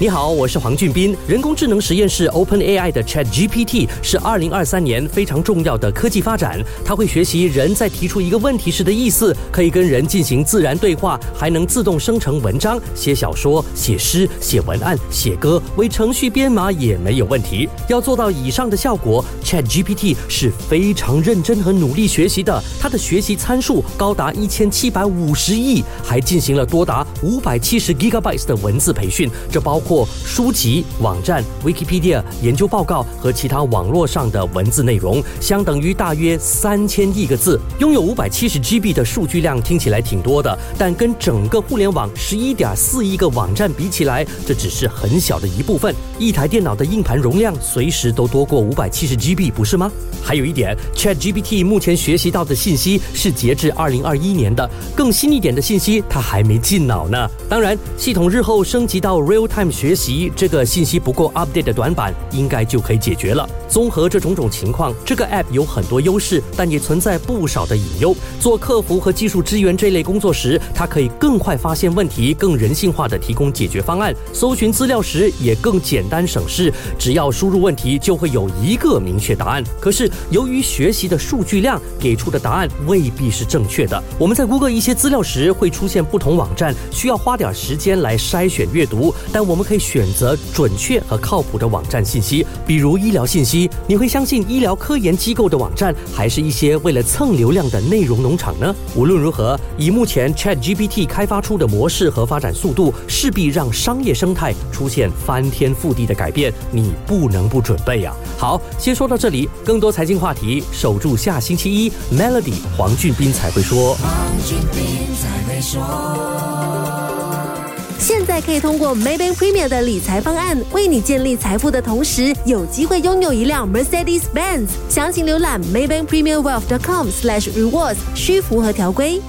你好，我是黄俊斌。人工智能实验室 OpenAI 的 ChatGPT 是二零二三年非常重要的科技发展。它会学习人在提出一个问题时的意思，可以跟人进行自然对话，还能自动生成文章、写小说、写诗、写文案、写歌，为程序编码也没有问题。要做到以上的效果，ChatGPT 是非常认真和努力学习的。它的学习参数高达一千七百五十亿，还进行了多达五百七十 GB 的文字培训，这包。或书籍、网站、Wikipedia 研究报告和其他网络上的文字内容，相等于大约三千亿个字。拥有五百七十 GB 的数据量听起来挺多的，但跟整个互联网十一点四亿个网站比起来，这只是很小的一部分。一台电脑的硬盘容量随时都多过五百七十 GB，不是吗？还有一点，ChatGPT 目前学习到的信息是截至二零二一年的，更新一点的信息它还没进脑呢。当然，系统日后升级到 Real Time。学习这个信息不够 update 的短板，应该就可以解决了。综合这种种情况，这个 app 有很多优势，但也存在不少的隐忧。做客服和技术支援这类工作时，它可以更快发现问题，更人性化的提供解决方案。搜寻资料时也更简单省事，只要输入问题，就会有一个明确答案。可是由于学习的数据量，给出的答案未必是正确的。我们在 Google 一些资料时，会出现不同网站，需要花点时间来筛选阅读，但我们。可以选择准确和靠谱的网站信息，比如医疗信息。你会相信医疗科研机构的网站，还是一些为了蹭流量的内容农场呢？无论如何，以目前 ChatGPT 开发出的模式和发展速度，势必让商业生态出现翻天覆地的改变。你不能不准备呀！好，先说到这里，更多财经话题，守住下星期一 Melody 黄俊斌才会说。黄俊斌在没说现在可以通过 Maybank Premier 的理财方案，为你建立财富的同时，有机会拥有一辆 Mercedes Benz。详情浏览 Maybank Premier Wealth.com/rewards，需符合条规。